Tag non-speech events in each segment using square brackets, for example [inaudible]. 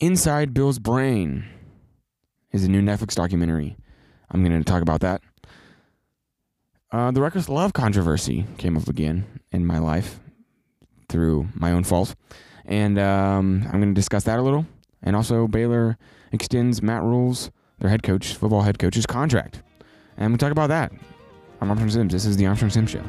Inside Bill's Brain is a new Netflix documentary. I'm going to talk about that. Uh, the reckless love controversy came up again in my life through my own fault. And um, I'm going to discuss that a little. And also, Baylor extends Matt Rhule's, their head coach, football head coach's contract. And to talk about that. I'm Armstrong Simms. This is the Armstrong Simms Show.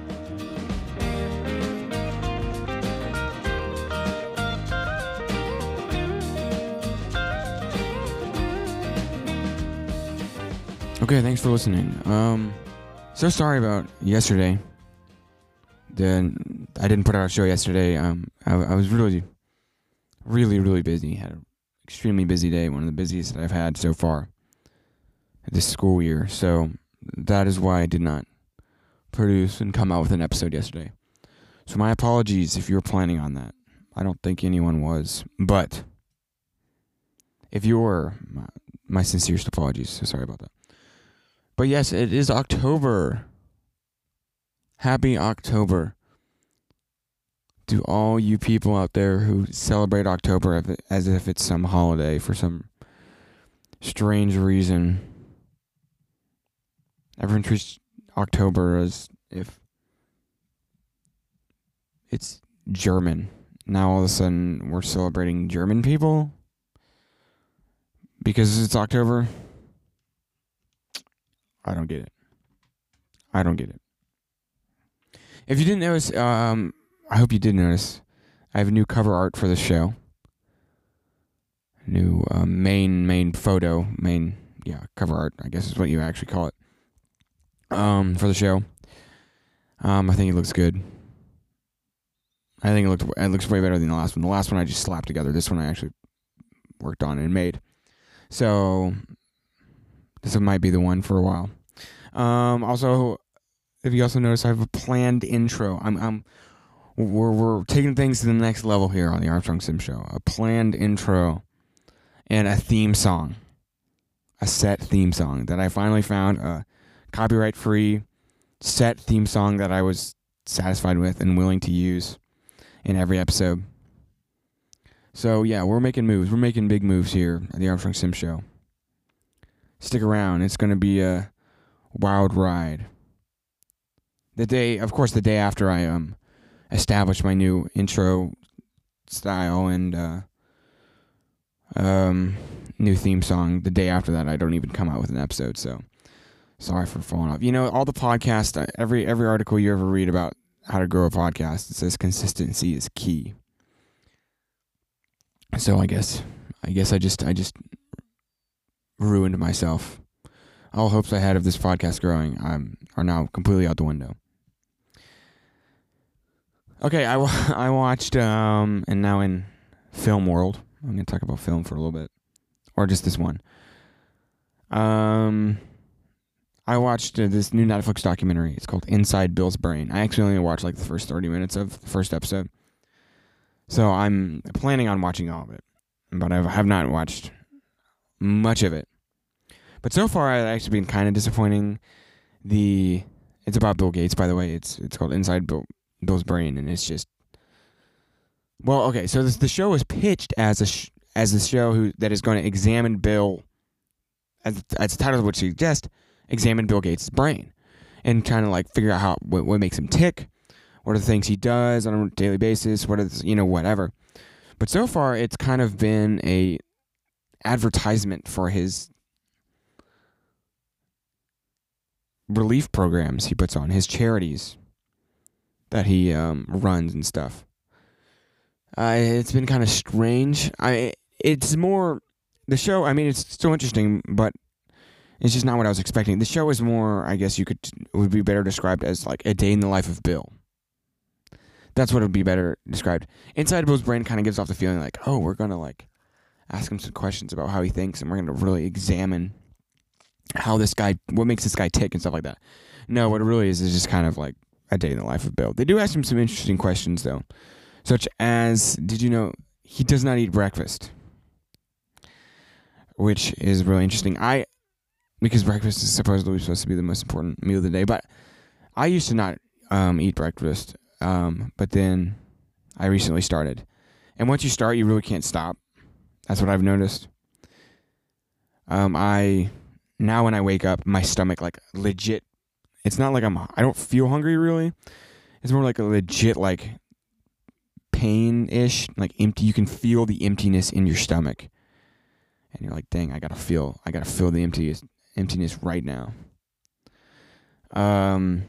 Okay, thanks for listening. Um, so sorry about yesterday. The I didn't put out a show yesterday. Um, I, I was really, really, really busy. Had an extremely busy day. One of the busiest that I've had so far this school year. So that is why I did not produce and come out with an episode yesterday. So my apologies if you were planning on that. I don't think anyone was, but if you were, my, my sincerest apologies. So sorry about that. But yes, it is October. Happy October to all you people out there who celebrate October as if it's some holiday for some strange reason. Everyone treats October as if it's German. Now all of a sudden we're celebrating German people because it's October. I don't get it. I don't get it. If you didn't notice, um, I hope you did notice. I have a new cover art for the show. New uh, main main photo, main yeah cover art. I guess is what you actually call it. Um, for the show. Um, I think it looks good. I think it looked it looks way better than the last one. The last one I just slapped together. This one I actually worked on and made. So this might be the one for a while. Um, also, if you also notice, I have a planned intro. I'm, I'm, we're, we're taking things to the next level here on the Armstrong Sim Show. A planned intro and a theme song, a set theme song that I finally found a copyright free set theme song that I was satisfied with and willing to use in every episode. So yeah, we're making moves. We're making big moves here at the Armstrong Sim Show stick around. It's going to be a wild ride. The day, of course, the day after I um established my new intro style and uh, um new theme song, the day after that, I don't even come out with an episode. So sorry for falling off. You know, all the podcasts, uh, every every article you ever read about how to grow a podcast, it says consistency is key. So I guess I guess I just I just ruined myself. All hopes I had of this podcast growing um, are now completely out the window. Okay, I, [laughs] I watched, um, and now in film world, I'm going to talk about film for a little bit, or just this one. Um, I watched uh, this new Netflix documentary. It's called Inside Bill's Brain. I actually only watched like the first 30 minutes of the first episode. So I'm planning on watching all of it, but I have not watched much of it. But so far, I've actually been kind of disappointing. The it's about Bill Gates, by the way. It's it's called Inside Bill, Bill's Brain, and it's just well, okay. So this, the show was pitched as a sh- as a show who that is going to examine Bill, as as the title would suggest, examine Bill Gates' brain, and kind of like figure out how what, what makes him tick, what are the things he does on a daily basis, what is you know whatever. But so far, it's kind of been a advertisement for his relief programs he puts on, his charities that he um, runs and stuff. Uh, it's been kind of strange. I it's more the show. I mean, it's still interesting, but it's just not what I was expecting. The show is more, I guess you could would be better described as like a day in the life of Bill. That's what it would be better described. Inside Bill's brain kind of gives off the feeling like, oh, we're gonna like ask him some questions about how he thinks, and we're gonna really examine how this guy, what makes this guy tick and stuff like that. No, what it really is is just kind of like a day in the life of Bill. They do ask him some interesting questions though, such as, did you know he does not eat breakfast, which is really interesting. I because breakfast is supposedly supposed to be the most important meal of the day, but I used to not um, eat breakfast, um, but then I recently started. And once you start, you really can't stop. That's what I've noticed. Um, I now when I wake up, my stomach like legit. It's not like I'm. I don't feel hungry really. It's more like a legit like pain ish, like empty. You can feel the emptiness in your stomach, and you're like, "Dang, I gotta feel. I gotta feel the emptiness, emptiness right now." Um.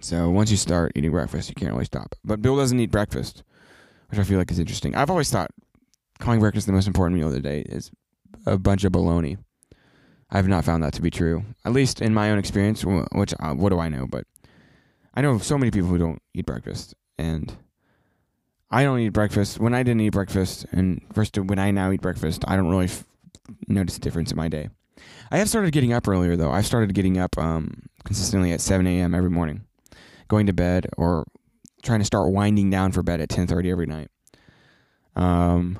So once you start eating breakfast, you can't really stop. But Bill doesn't eat breakfast, which I feel like is interesting. I've always thought calling breakfast the most important meal of the day is a bunch of baloney. I've not found that to be true, at least in my own experience. Which uh, what do I know? But I know of so many people who don't eat breakfast, and I don't eat breakfast. When I didn't eat breakfast, and first when I now eat breakfast, I don't really f- notice a difference in my day. I have started getting up earlier though. I've started getting up um, consistently at 7 a.m. every morning, going to bed or trying to start winding down for bed at 10:30 every night, um,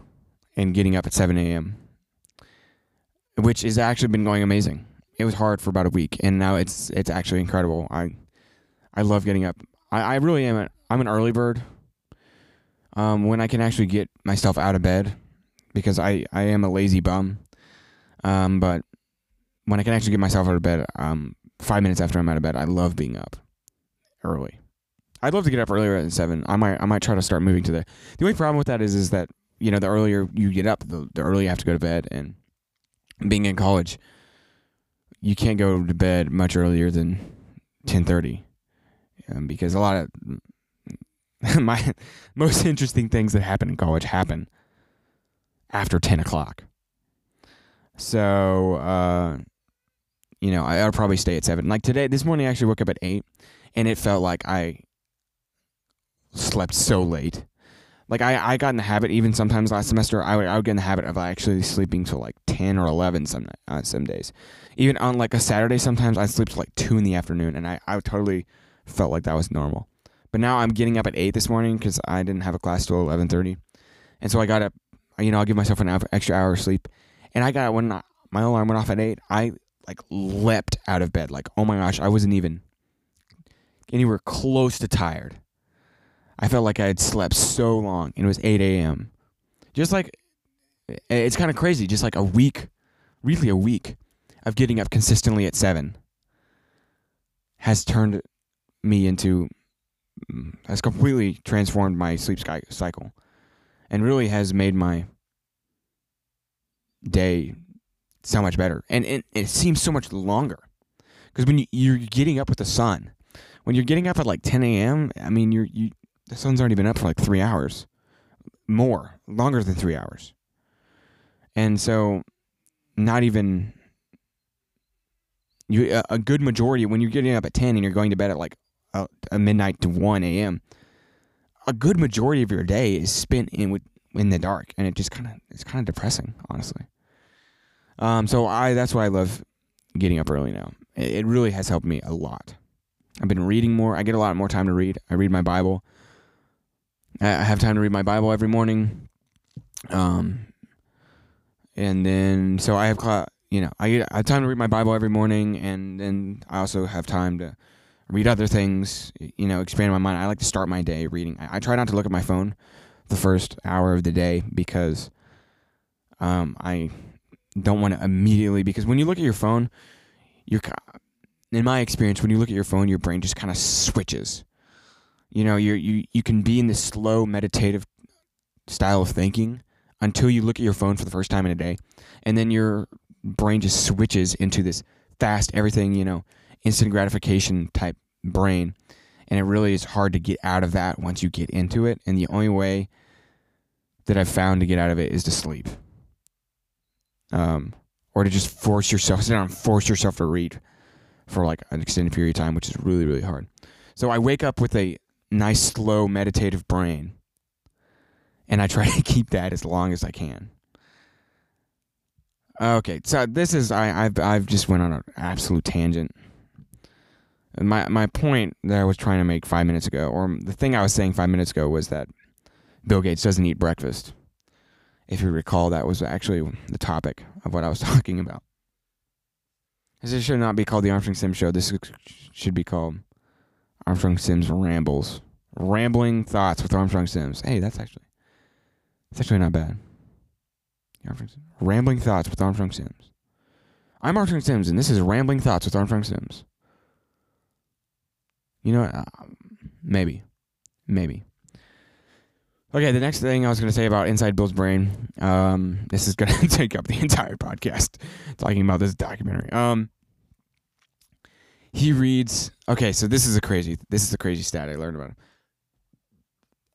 and getting up at 7 a.m. Which has actually been going amazing. It was hard for about a week, and now it's it's actually incredible. I I love getting up. I, I really am. A, I'm an early bird. Um, when I can actually get myself out of bed, because I I am a lazy bum. Um, but when I can actually get myself out of bed, um, five minutes after I'm out of bed, I love being up early. I'd love to get up earlier than seven. I might I might try to start moving to the. The only problem with that is is that you know the earlier you get up, the, the earlier you have to go to bed. And being in college, you can't go to bed much earlier than ten thirty, um, because a lot of [laughs] my most interesting things that happen in college happen after ten o'clock. So uh, you know, I, I'll probably stay at seven. Like today, this morning, I actually woke up at eight, and it felt like I slept so late. Like I, I got in the habit, even sometimes last semester, I would, I would get in the habit of actually sleeping till like ten or eleven some uh, some days. Even on like a Saturday, sometimes I sleep till like two in the afternoon, and I, I totally felt like that was normal. But now I'm getting up at eight this morning because I didn't have a class till eleven thirty, and so I got up. You know, I'll give myself an extra hour of sleep, and I got when my alarm went off at eight. I like leapt out of bed, like oh my gosh, I wasn't even anywhere close to tired. I felt like I had slept so long, and it was 8 a.m. Just like it's kind of crazy. Just like a week, really a week of getting up consistently at seven has turned me into mm, has completely transformed my sleep cycle, and really has made my day so much better, and it, it seems so much longer because when you, you're getting up with the sun, when you're getting up at like 10 a.m., I mean, you're you the sun's already been up for like three hours, more, longer than three hours. And so, not even you a good majority when you're getting up at 10 and you're going to bed at like a, a midnight to 1 a.m. A good majority of your day is spent in in the dark, and it just kind of it's kind of depressing, honestly. Um, so I that's why I love getting up early now. It, it really has helped me a lot. I've been reading more. I get a lot more time to read. I read my Bible. I have time to read my Bible every morning. Um, and then so I have you know I, I have time to read my Bible every morning, and then I also have time to read other things. You know, expand my mind. I like to start my day reading. I, I try not to look at my phone the first hour of the day because um, I don't want to immediately because when you look at your phone, you're in my experience when you look at your phone, your brain just kind of switches you know, you you you can be in this slow meditative style of thinking until you look at your phone for the first time in a day, and then your brain just switches into this fast everything, you know, instant gratification type brain. And it really is hard to get out of that once you get into it. And the only way that I've found to get out of it is to sleep. Um, or to just force yourself, [laughs] sit down and force yourself to read for like an extended period of time, which is really, really hard. So I wake up with a nice, slow, meditative brain. And I try to [laughs] keep that as long as I can. Okay, so this is I, I've I've just went on an absolute tangent. My my point that I was trying to make five minutes ago, or the thing I was saying five minutes ago, was that Bill Gates doesn't eat breakfast. If you recall, that was actually the topic of what I was [laughs] talking about. This should not be called the Armstrong Sim Show. This should be called Armstrong Simms rambles, rambling thoughts with Armstrong Simms. Hey, that's actually that's actually not bad. Armstrong Simms. Rambling Thoughts with Armstrong Simms. I'm Armstrong Simms, and this is Rambling Thoughts with Armstrong Simms. You know? Uh, maybe. Maybe. Okay, the next thing I was going to say about Inside Bill's Brain, um, this is going [laughs] to take up the entire podcast talking about this documentary. Um, he reads. Okay, so this is a crazy. This is a crazy stat I learned about him.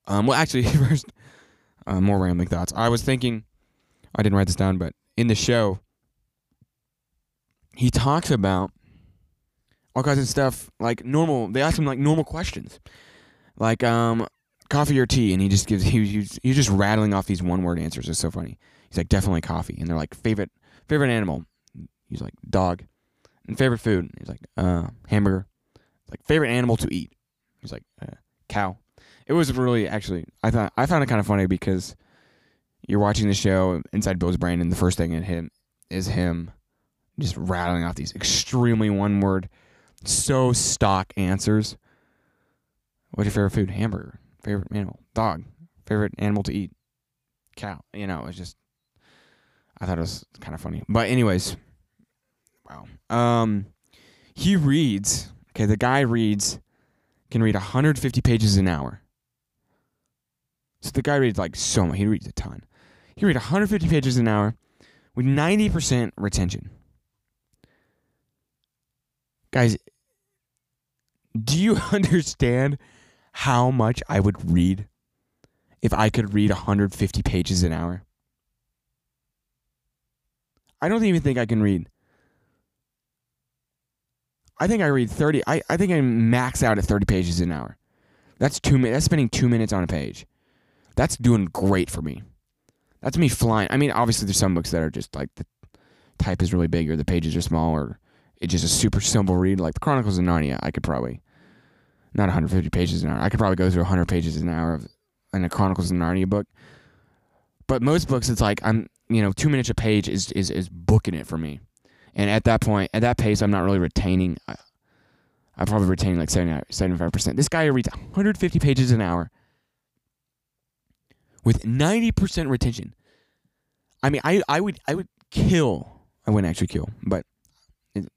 Um, well, actually, [laughs] first, uh, more rambling thoughts. I was thinking, I didn't write this down, but in the show, he talks about all kinds of stuff like normal. They ask him like normal questions, like um, coffee or tea, and he just gives he he's, he's just rattling off these one word answers. It's so funny. He's like definitely coffee, and they're like favorite favorite animal. He's like dog, and favorite food. He's like uh hamburger. Like favorite animal to eat. He's like uh, cow. It was really actually I thought I found it kind of funny because you're watching the show inside Bill's brain, and the first thing in him is him just rattling off these extremely one word, so stock answers. What's your favorite food? Hamburger. Favorite animal? Dog. Favorite animal to eat? Cow. You know, it's just I thought it was kind of funny. But anyways, wow. Um, he reads. Okay, the guy reads can read 150 pages an hour. So the guy reads like so much. He reads a ton. He read 150 pages an hour with 90% retention. Guys, do you [laughs] understand how much I would read if I could read 150 pages an hour? I don't even think I can read. I think I read 30. I, I think I max out at 30 pages an hour. That's two minutes. That's spending two minutes on a page. That's doing great for me. That's me flying. I mean, obviously, there's some books that are just like the type is really big or the pages are small or it's just a super simple read. Like the Chronicles of Narnia, I could probably not 150 pages an hour. I could probably go through 100 pages an hour of in a Chronicles of Narnia book. But most books, it's like I'm, you know, two minutes a page is is is booking it for me. And at that point, at that pace, I'm not really retaining. I, I probably retain like 75 percent. This guy reads 150 pages an hour with 90% retention. I mean, I, I would I would kill. I wouldn't actually kill, but it,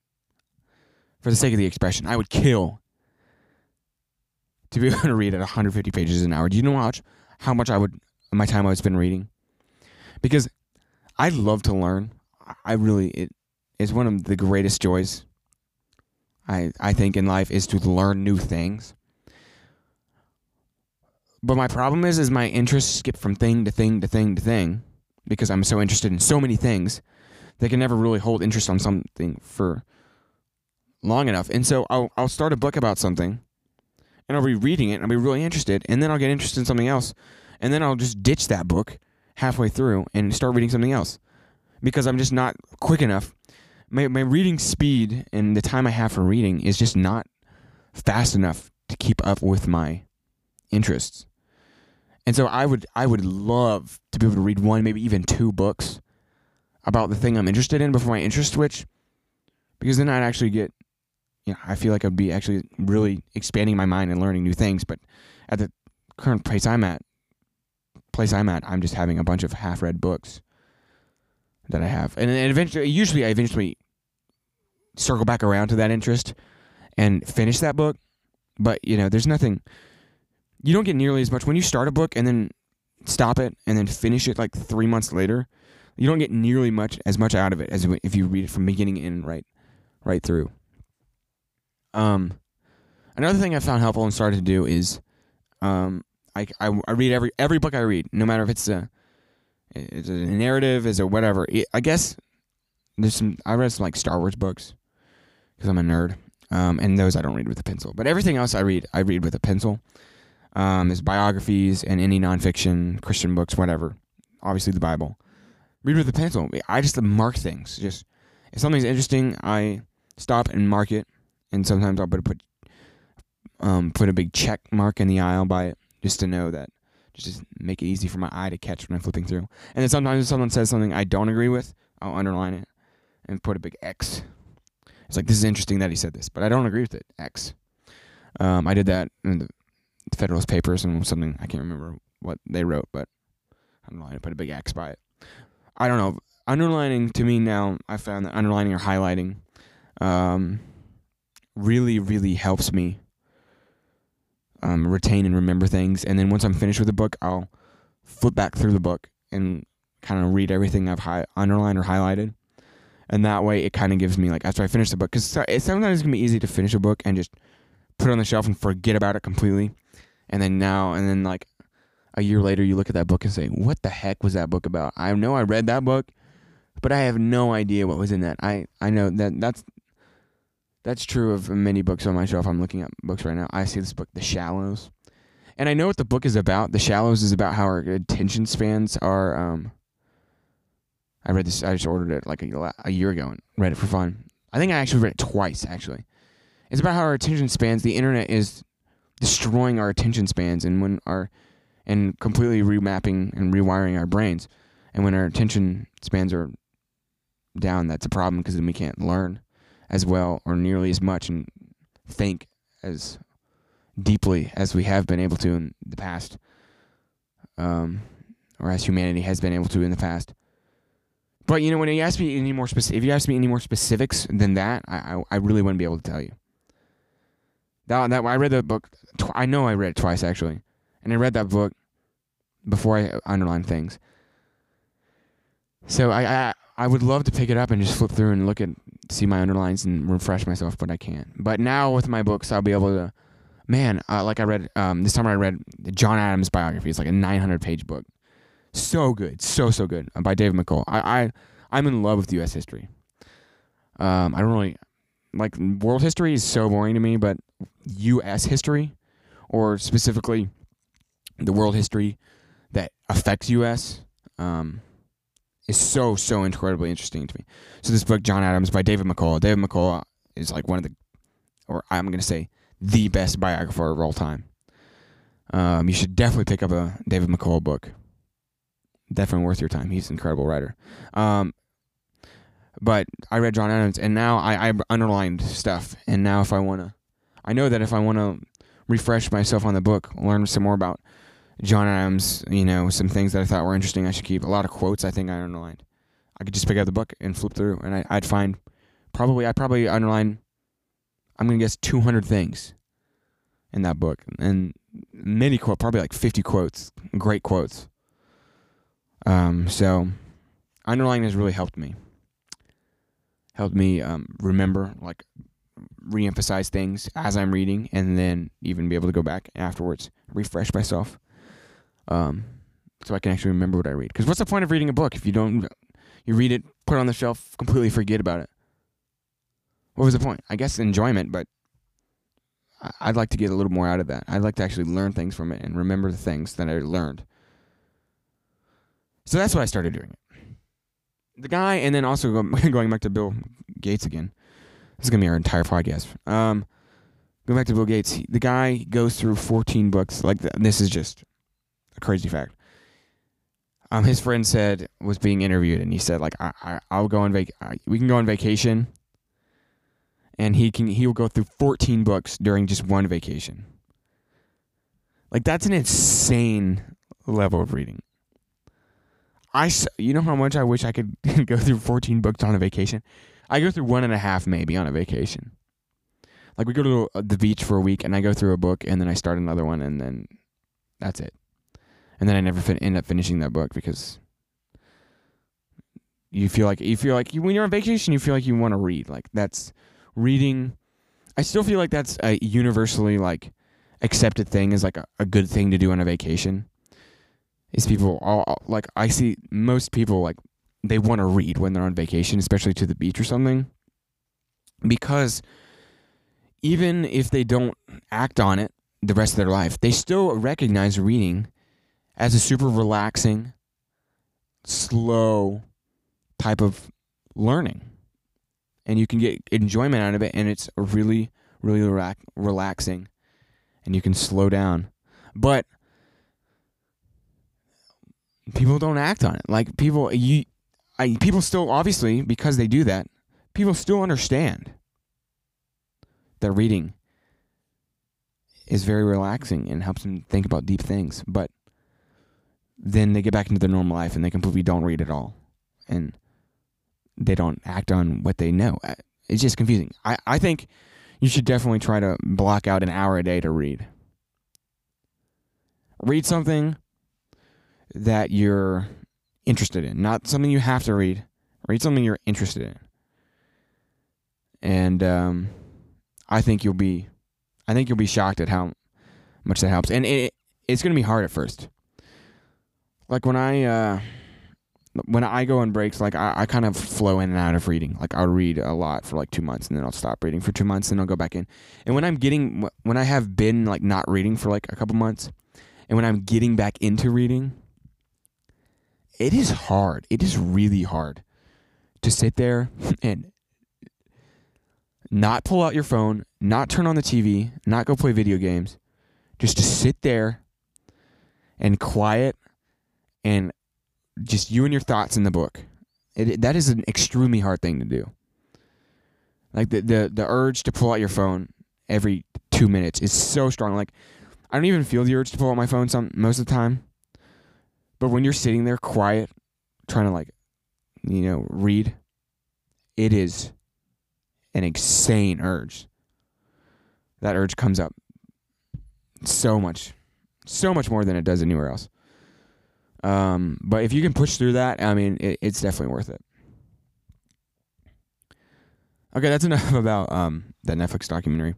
for the sake of the expression, I would kill to be [laughs] able to read at 150 pages an hour. Do you know how much how much I would my time I would spend reading? Because I love to learn. I really it is one of the greatest joys I I think in life is to learn new things. But my problem is, is my interests skip from thing to thing to thing to thing because I'm so interested in so many things. They can never really hold interest on something for long enough. And so I'll, I'll start a book about something and I'll be reading it and I'll be really interested. And then I'll get interested in something else. And then I'll just ditch that book halfway through and start reading something else because I'm just not quick enough. My, my reading speed and the time I have for reading is just not fast enough to keep up with my interests. And so I would I would love to be able to read one, maybe even two books about the thing I'm interested in before my interest switch. Because then I'd actually get you know, I feel like I'd be actually really expanding my mind and learning new things. But at the current place I'm at place I'm at, I'm just having a bunch of half read books that I have. And, and eventually usually I eventually circle back around to that interest and finish that book. But, you know, there's nothing you don't get nearly as much when you start a book and then stop it and then finish it like three months later. You don't get nearly much as much out of it as if you read it from beginning in right, right through. Um, another thing I found helpful and started to do is, um, I, I, I read every every book I read, no matter if it's a it's a narrative, is a whatever. I guess there's some I read some like Star Wars books because I'm a nerd, um, and those I don't read with a pencil. But everything else I read, I read with a pencil um, is biographies and any nonfiction, Christian books, whatever. Obviously, the Bible. Read with a pencil. I just mark things. Just if something's interesting, I stop and mark it, and sometimes I'll put put um, put a big check mark in the aisle by it just to know that just make it easy for my eye to catch when I'm flipping through. And then sometimes if someone says something I don't agree with, I'll underline it and put a big X. It's like this is interesting that he said this, but I don't agree with it. X. Um, I did that in the Federalist Papers and something I can't remember what they wrote, but I don't know. I put a big X by it. I don't know. Underlining to me now, I found that underlining or highlighting um, really, really helps me um, retain and remember things. And then once I'm finished with the book, I'll flip back through the book and kind of read everything I've hi- underlined or highlighted. And that way, it kind of gives me like after I finish the book, because sometimes it can be easy to finish a book and just put it on the shelf and forget about it completely. And then now, and then like a year later, you look at that book and say, "What the heck was that book about?" I know I read that book, but I have no idea what was in that. I I know that that's that's true of many books on my shelf. I'm looking at books right now. I see this book, The Shallows, and I know what the book is about. The Shallows is about how our attention spans are. Um, I read this. I just ordered it like a, a year ago and read it for fun. I think I actually read it twice. Actually, it's about how our attention spans. The internet is destroying our attention spans, and when our and completely remapping and rewiring our brains. And when our attention spans are down, that's a problem because then we can't learn as well or nearly as much and think as deeply as we have been able to in the past, um, or as humanity has been able to in the past. But you know, when you ask me any more specific, if you ask me any more specifics than that, I, I, I really wouldn't be able to tell you. That, that I read the book. Tw- I know I read it twice actually, and I read that book before I underlined things. So I, I I would love to pick it up and just flip through and look at see my underlines and refresh myself, but I can't. But now with my books, I'll be able to. Man, uh, like I read um, this summer, I read John Adams' biography. It's like a 900 page book. So good, so so good uh, by David McCullough. I, I I'm in love with U.S. history. Um, I don't really like world history is so boring to me, but U.S. history, or specifically the world history that affects U.S. Um, is so so incredibly interesting to me. So this book, John Adams, by David McCullough. David McCullough is like one of the, or I'm gonna say the best biographer of all time. Um, you should definitely pick up a David McCullough book. Definitely worth your time. He's an incredible writer. Um, but I read John Adams, and now I, I underlined stuff. And now, if I want to, I know that if I want to refresh myself on the book, learn some more about John Adams, you know, some things that I thought were interesting I should keep. A lot of quotes I think I underlined. I could just pick up the book and flip through, and I, would find probably, I probably underline, I'm going to guess 200 things in that book. And many quotes, probably like 50 quotes, great quotes. Um, so underlining has really helped me. Helped me um, remember, like, re-emphasize things as I'm reading, and then even be able to go back afterwards, refresh myself um, so I can actually remember what I read. Because what's the point of reading a book if you don't, you read it, put it on the shelf, completely forget about it? What was the point? I guess enjoyment, but I'd like to get a little more out of that. I'd like to actually learn things from it and remember the things that I learned. So that's what I started doing. It. The guy, and then also [laughs] going back to Bill Gates again. This is gonna be our entire podcast. Um, going back to Bill Gates, the guy goes through 14 books. Like this is just a crazy fact. Um, his friend said was being interviewed, and he said like I, I will go on vac we can go on vacation, and he can he will go through 14 books during just one vacation. Like that's an insane level of reading. I you know how much I wish I could [laughs] go through 14 books on a vacation. I go through one and a half maybe on a vacation. Like we go to the beach for a week, and I go through a book, and then I start another one, and then that's it and then I never fin- end up finishing that book because you feel like you feel like you, when you're on vacation, you feel like you want to read. Like that's reading. I still feel like that's a universally like accepted thing is like a, a good thing to do on a vacation. Is people all like I see most people like they want to read when they're on vacation, especially to the beach or something, because even if they don't act on it the rest of their life, they still recognize reading as a super relaxing, slow type of learning. And you can get enjoyment out of it, and it's really, really relaxing, and you can slow down. But people don't act on it. Like people, you, I, people still obviously because they do that, people still understand that reading is very relaxing and helps them think about deep things. But then they get back into their normal life and they completely don't read at all. and they don't act on what they know. It's just confusing. I, I think you should definitely try to block out an hour a day to read. Read something that you're interested in, not something you have to read. Read something you're interested in. And um, I think you'll be I think you'll be shocked at how much that helps. And it it's going to be hard at first. Like when I uh when I go on breaks, like I, I kind of flow in and out of reading. Like I'll read a lot for like two months, and then I'll stop reading for two months, and I'll go back in. And when I'm getting, when I have been like not reading for like a couple months, and when I'm getting back into reading, it is hard. It is really hard to sit there [laughs] and not pull out your phone, not turn on the TV, not go play video games, just to sit there and quiet and just you and your thoughts in the book. It, that is an extremely hard thing to do. Like the, the the urge to pull out your phone every two minutes is so strong. Like I don't even feel the urge to pull out my phone some most of the time. But when you're sitting there quiet, trying to like, you know, read, it is an insane urge. That urge comes up so much, so much more than it does anywhere else. Um, but if you can push through that, I mean, it, it's definitely worth it. Okay, that's [laughs] enough about um, that Netflix documentary.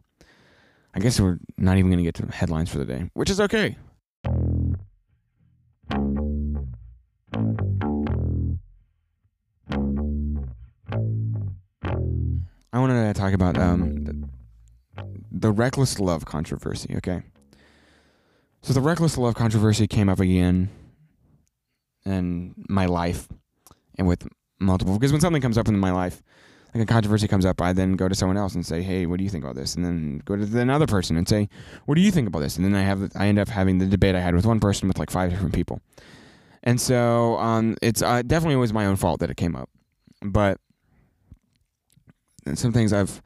I guess we're not even going to get to headlines for the day, which is okay. I wanted to talk about um, the, the reckless love controversy. Okay, so the reckless love controversy came up again in my life and with multiple because when something comes up in my life like a controversy comes up i then go to someone else and say hey what do you think about this? And then go to another person and say what do you think about this? And then i have i end up having the debate i had with one person with like five different people. And so um, it's uh, definitely was my own fault that it came up. But some things i've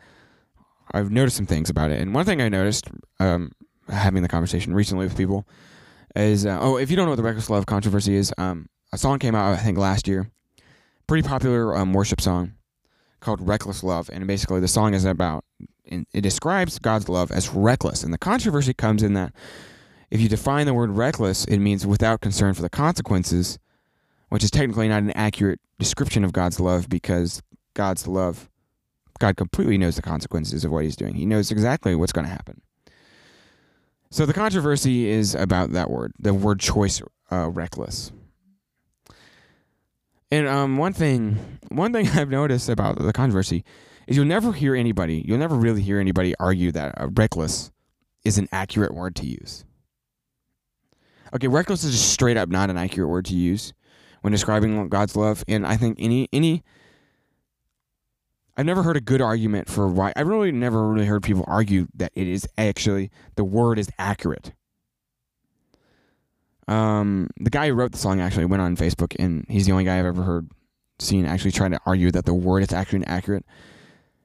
i've noticed some things about it. And one thing i noticed um, having the conversation recently with people is uh, oh if you don't know what the reckless love controversy is um, a song came out i think last year. Pretty popular um, worship song called reckless love and basically the song is about it describes god's love as reckless and the controversy comes in that if you define the word reckless it means without concern for the consequences which is technically not an accurate description of god's love because god's love god completely knows the consequences of what he's doing. He knows exactly what's going to happen so the controversy is about that word, the word choice, uh, reckless. And um, one thing, one thing [laughs] I've noticed about the controversy is you'll never hear anybody, you'll never really hear anybody argue that uh, reckless is an accurate word to use. Okay, reckless is just straight up not an accurate word to use when describing God's love, and I think any any I've never heard a good argument for why. I've really never really heard people argue that it is actually the word is accurate. Um, the guy who wrote the song actually went on Facebook, and he's the only guy I've ever heard seen actually trying to argue that the word is actually accurate.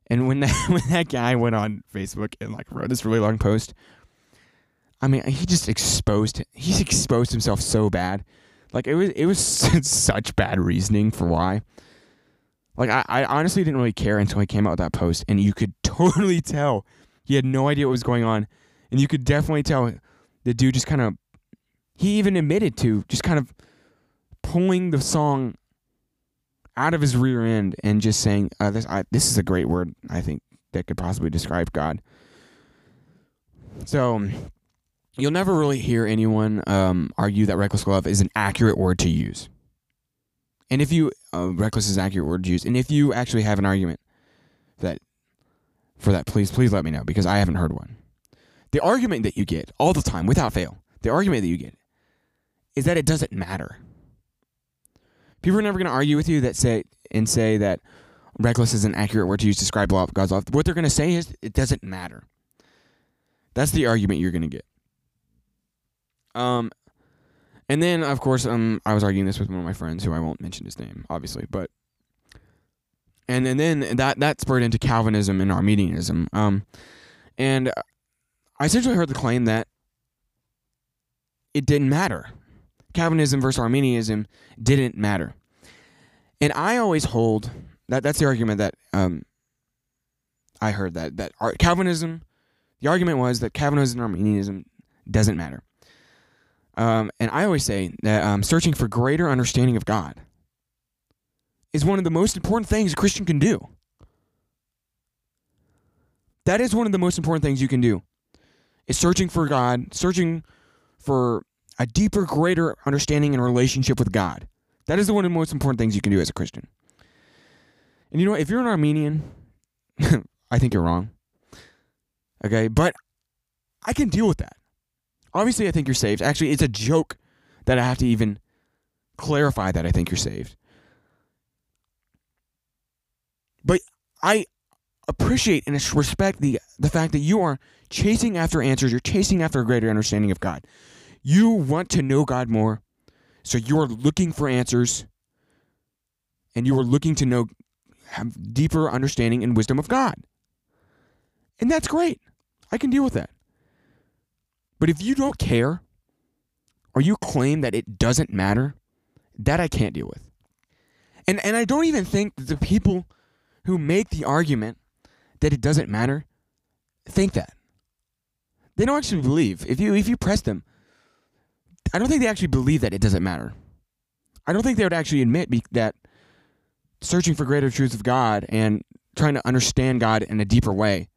And when [laughs] that when that guy went on Facebook and like wrote this really long post, I mean, he just exposed he's exposed himself so bad. Like it was it was [laughs] such bad reasoning for why. Like I, I honestly didn't really care until he came out with that post, and you could [laughs] totally tell he had no idea what was going on, and you could definitely tell the dude just kind of he even admitted to just kind of pulling the song out of his rear end and just saying uh, this I, this is a great word I think that could possibly describe God. So you'll never really hear anyone um, argue that reckless love is an accurate word to use. And if you uh, reckless is an accurate word to use, and if you actually have an argument that for that, please please let me know because I haven't heard one. The argument that you get all the time, without fail, the argument that you get is that it doesn't matter. People are never going to argue with you that say and say that reckless is an accurate word to use to describe God's love. What they're going to say is it doesn't matter. That's the argument you're going to get. Um, and then of course, um, I was arguing this with one of my friends who I won't mention his name, obviously, but and and then that that spurred into Calvinism and Arminianism. Um, and I essentially heard the claim that it didn't matter. Calvinism versus Arminianism didn't matter. And I always hold that that's the argument that um, I heard that that Calvinism, the argument was that Calvinism and Arminianism doesn't matter. Um, and I always say that um, searching for greater understanding of God is one of the most important things a Christian can do. That is one of the most important things you can do. Is searching for God, searching for a deeper, greater understanding and relationship with God. That is one of the most important things you can do as a Christian. And you know, what? if you're an Arminian, [laughs] I think you're wrong. Okay, but I can deal with that. Obviously, I think you're saved. Actually, it's a joke that I have to even clarify that I think you're saved. But I appreciate and respect the the fact that you are chasing after answers. You're chasing after a greater understanding of God. You want to know God more, so you are looking for answers, and you are looking to know, have deeper understanding and wisdom of God. And that's great. I can deal with that. But if you don't care, or you claim that it doesn't matter, that I can't deal with. And and I don't even think the people who make the argument that it doesn't matter think that. They don't actually believe. If you if you press them, I don't think they actually believe that it doesn't matter. I don't think they would actually admit be, that searching for greater truths of God and trying to understand God in a deeper way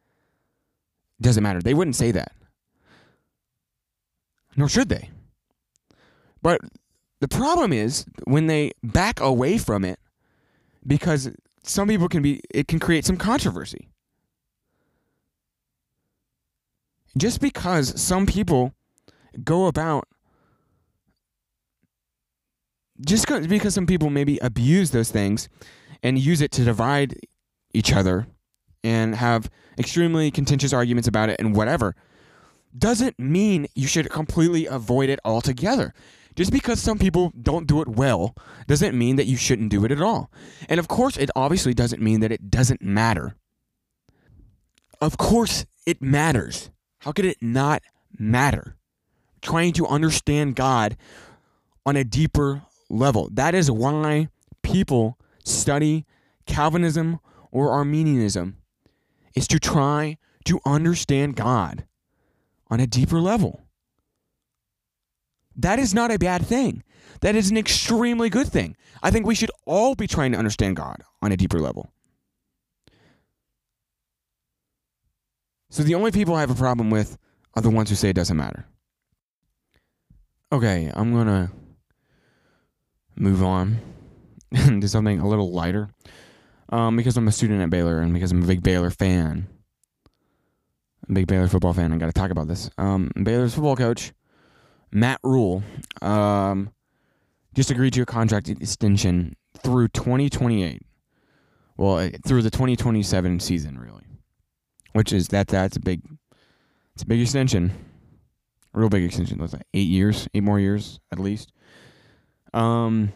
doesn't matter. They wouldn't say that. Nor should they. But the problem is when they back away from it because some people can be it can create some controversy. Just because some people go about just because some people maybe abuse those things and use it to divide each other and have extremely contentious arguments about it and whatever doesn't mean you should completely avoid it altogether. Just because some people don't do it well doesn't mean that you shouldn't do it at all. And of course, it obviously doesn't mean that it doesn't matter. Of course, it matters. How could it not matter? Trying to understand God on a deeper level. That is why people study Calvinism or Arminianism is to try to understand God on a deeper level. That is not a bad thing. That is an extremely good thing. I think we should all be trying to understand God on a deeper level. So the only people I have a problem with are the ones who say it doesn't matter. Okay, I'm going to move on [laughs] to something a little lighter. Um, because I'm a student at Baylor and because I'm a big Baylor fan. A big Baylor football fan, I got to talk about this. Um, Baylor's football coach, Matt Rhule, um, just agreed to a contract extension through 2028. Well, through the 2027 season, really, which is that that's a big, it's a big extension, real big extension. Looks like eight years, eight more years at least. Um,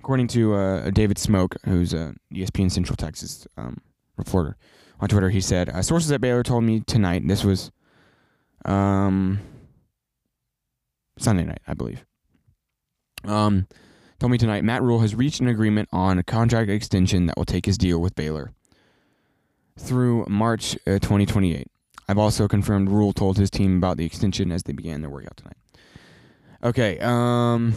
according to uh, David Smoak, who's a ESPN Central Texas um, reporter on Twitter, he said uh, sources at Baylor told me tonight. This was um, Sunday night, I believe. Um, told me tonight Matt Rhule has reached an agreement on a contract extension that will take his deal with Baylor through March uh, 2028. I've also confirmed Rhule told his team about the extension as they began their workout tonight. Okay, um,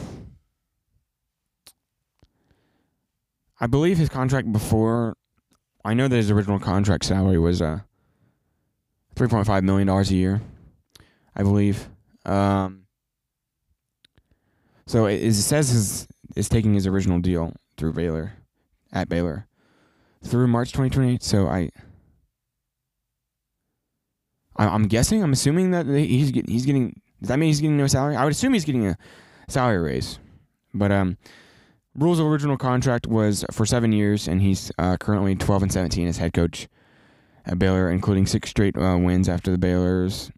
I believe his contract before. I know that his original contract salary was uh, three point five million dollars a year, I believe. Um, so it, it says his is taking his original deal through Baylor, at Baylor, through March 2028. So I, I I'm guessing, I'm assuming that he's he's getting. Does that mean he's getting no salary? I would assume he's getting a salary raise, but um, Rhule's original contract was for seven years, and he's uh, currently 12 and 17 as head coach at Baylor, including six straight uh, wins after the Baylor's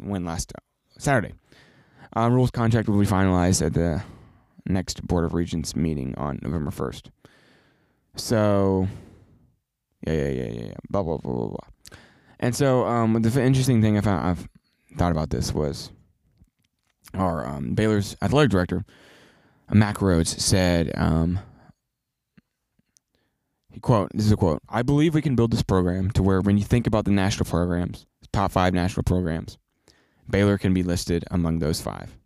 win last uh, Saturday. Uh, Rhule's contract will be finalized at the next Board of Regents meeting on November 1st. So, yeah, yeah, yeah, yeah, yeah. Blah, blah, blah, blah, blah. And so, um, the interesting thing I found, I've thought about this was our um, Baylor's athletic director, Mack Rhoades, said um, quote, this is a quote. I believe we can build this program to where when you think about the national programs, top five national programs, Baylor can be listed among those five.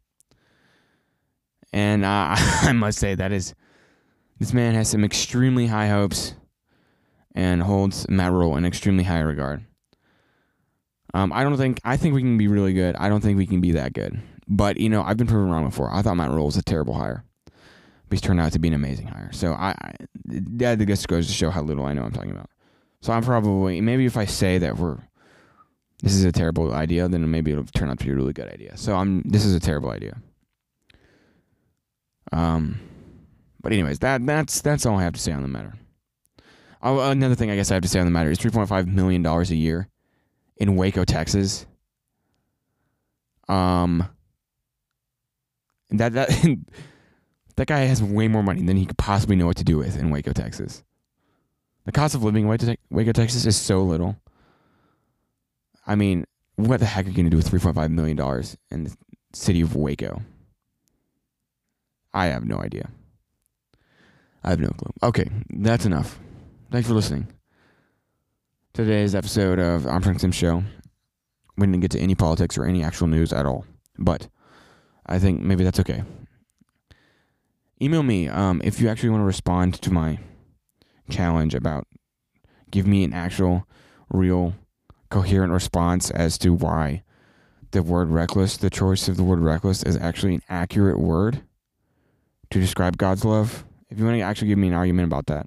And uh, [laughs] I must say that is this man has some extremely high hopes and holds Matt Rhule in extremely high regard. Um, I don't think I think we can be really good. I don't think we can be that good. But you know, I've been proven wrong before. I thought Matt Rhule was a terrible hire, he's turned out to be an amazing hire. So I, I that just goes to show how little I know I'm talking about. So I'm probably maybe if I say that we're this is a terrible idea, then maybe it'll turn out to be a really good idea. So I'm this is a terrible idea. Um, but anyways, that that's that's all I have to say on the matter. Oh, another thing I guess I have to say on the matter is 3.5 million dollars a year in Waco, Texas. Um, that that [laughs] that guy has way more money than he could possibly know what to do with in Waco, Texas. The cost of living in Waco, Texas is so little. I mean, what the heck are you going to do with $3.5 million in the city of Waco? I have no idea. I have no clue. Okay, that's enough. Thanks for listening. Today's episode of I'm Armstrong Simms Show. We didn't get to any politics or any actual news at all, but I think maybe that's okay. Email me um, if you actually want to respond to my challenge about give me an actual, real, coherent response as to why the word reckless, the choice of the word reckless, is actually an accurate word to describe God's love. If you want to actually give me an argument about that,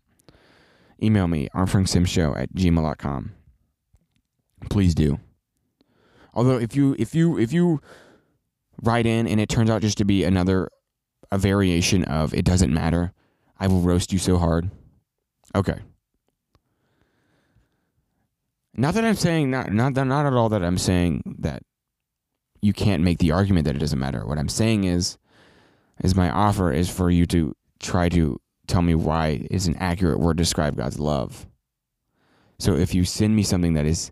email me, armstrongsimshow at gmail.com. Please do. Although if you if you if you write in and it turns out just to be another a variation of it doesn't matter, I will roast you so hard. Okay. Not that I'm saying not not that not at all that I'm saying that you can't make the argument that it doesn't matter. What I'm saying is is my offer is for you to try to tell me why is an accurate word describe God's love. So if you send me something that is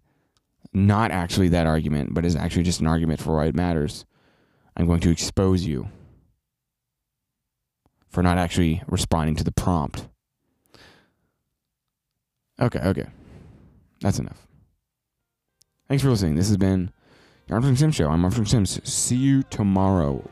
not actually that argument, but is actually just an argument for why it matters, I'm going to expose you for not actually responding to the prompt. Okay, okay. That's enough. Thanks for listening. This has been the Armstrong Simms Show. I'm Armstrong Simms. See you tomorrow.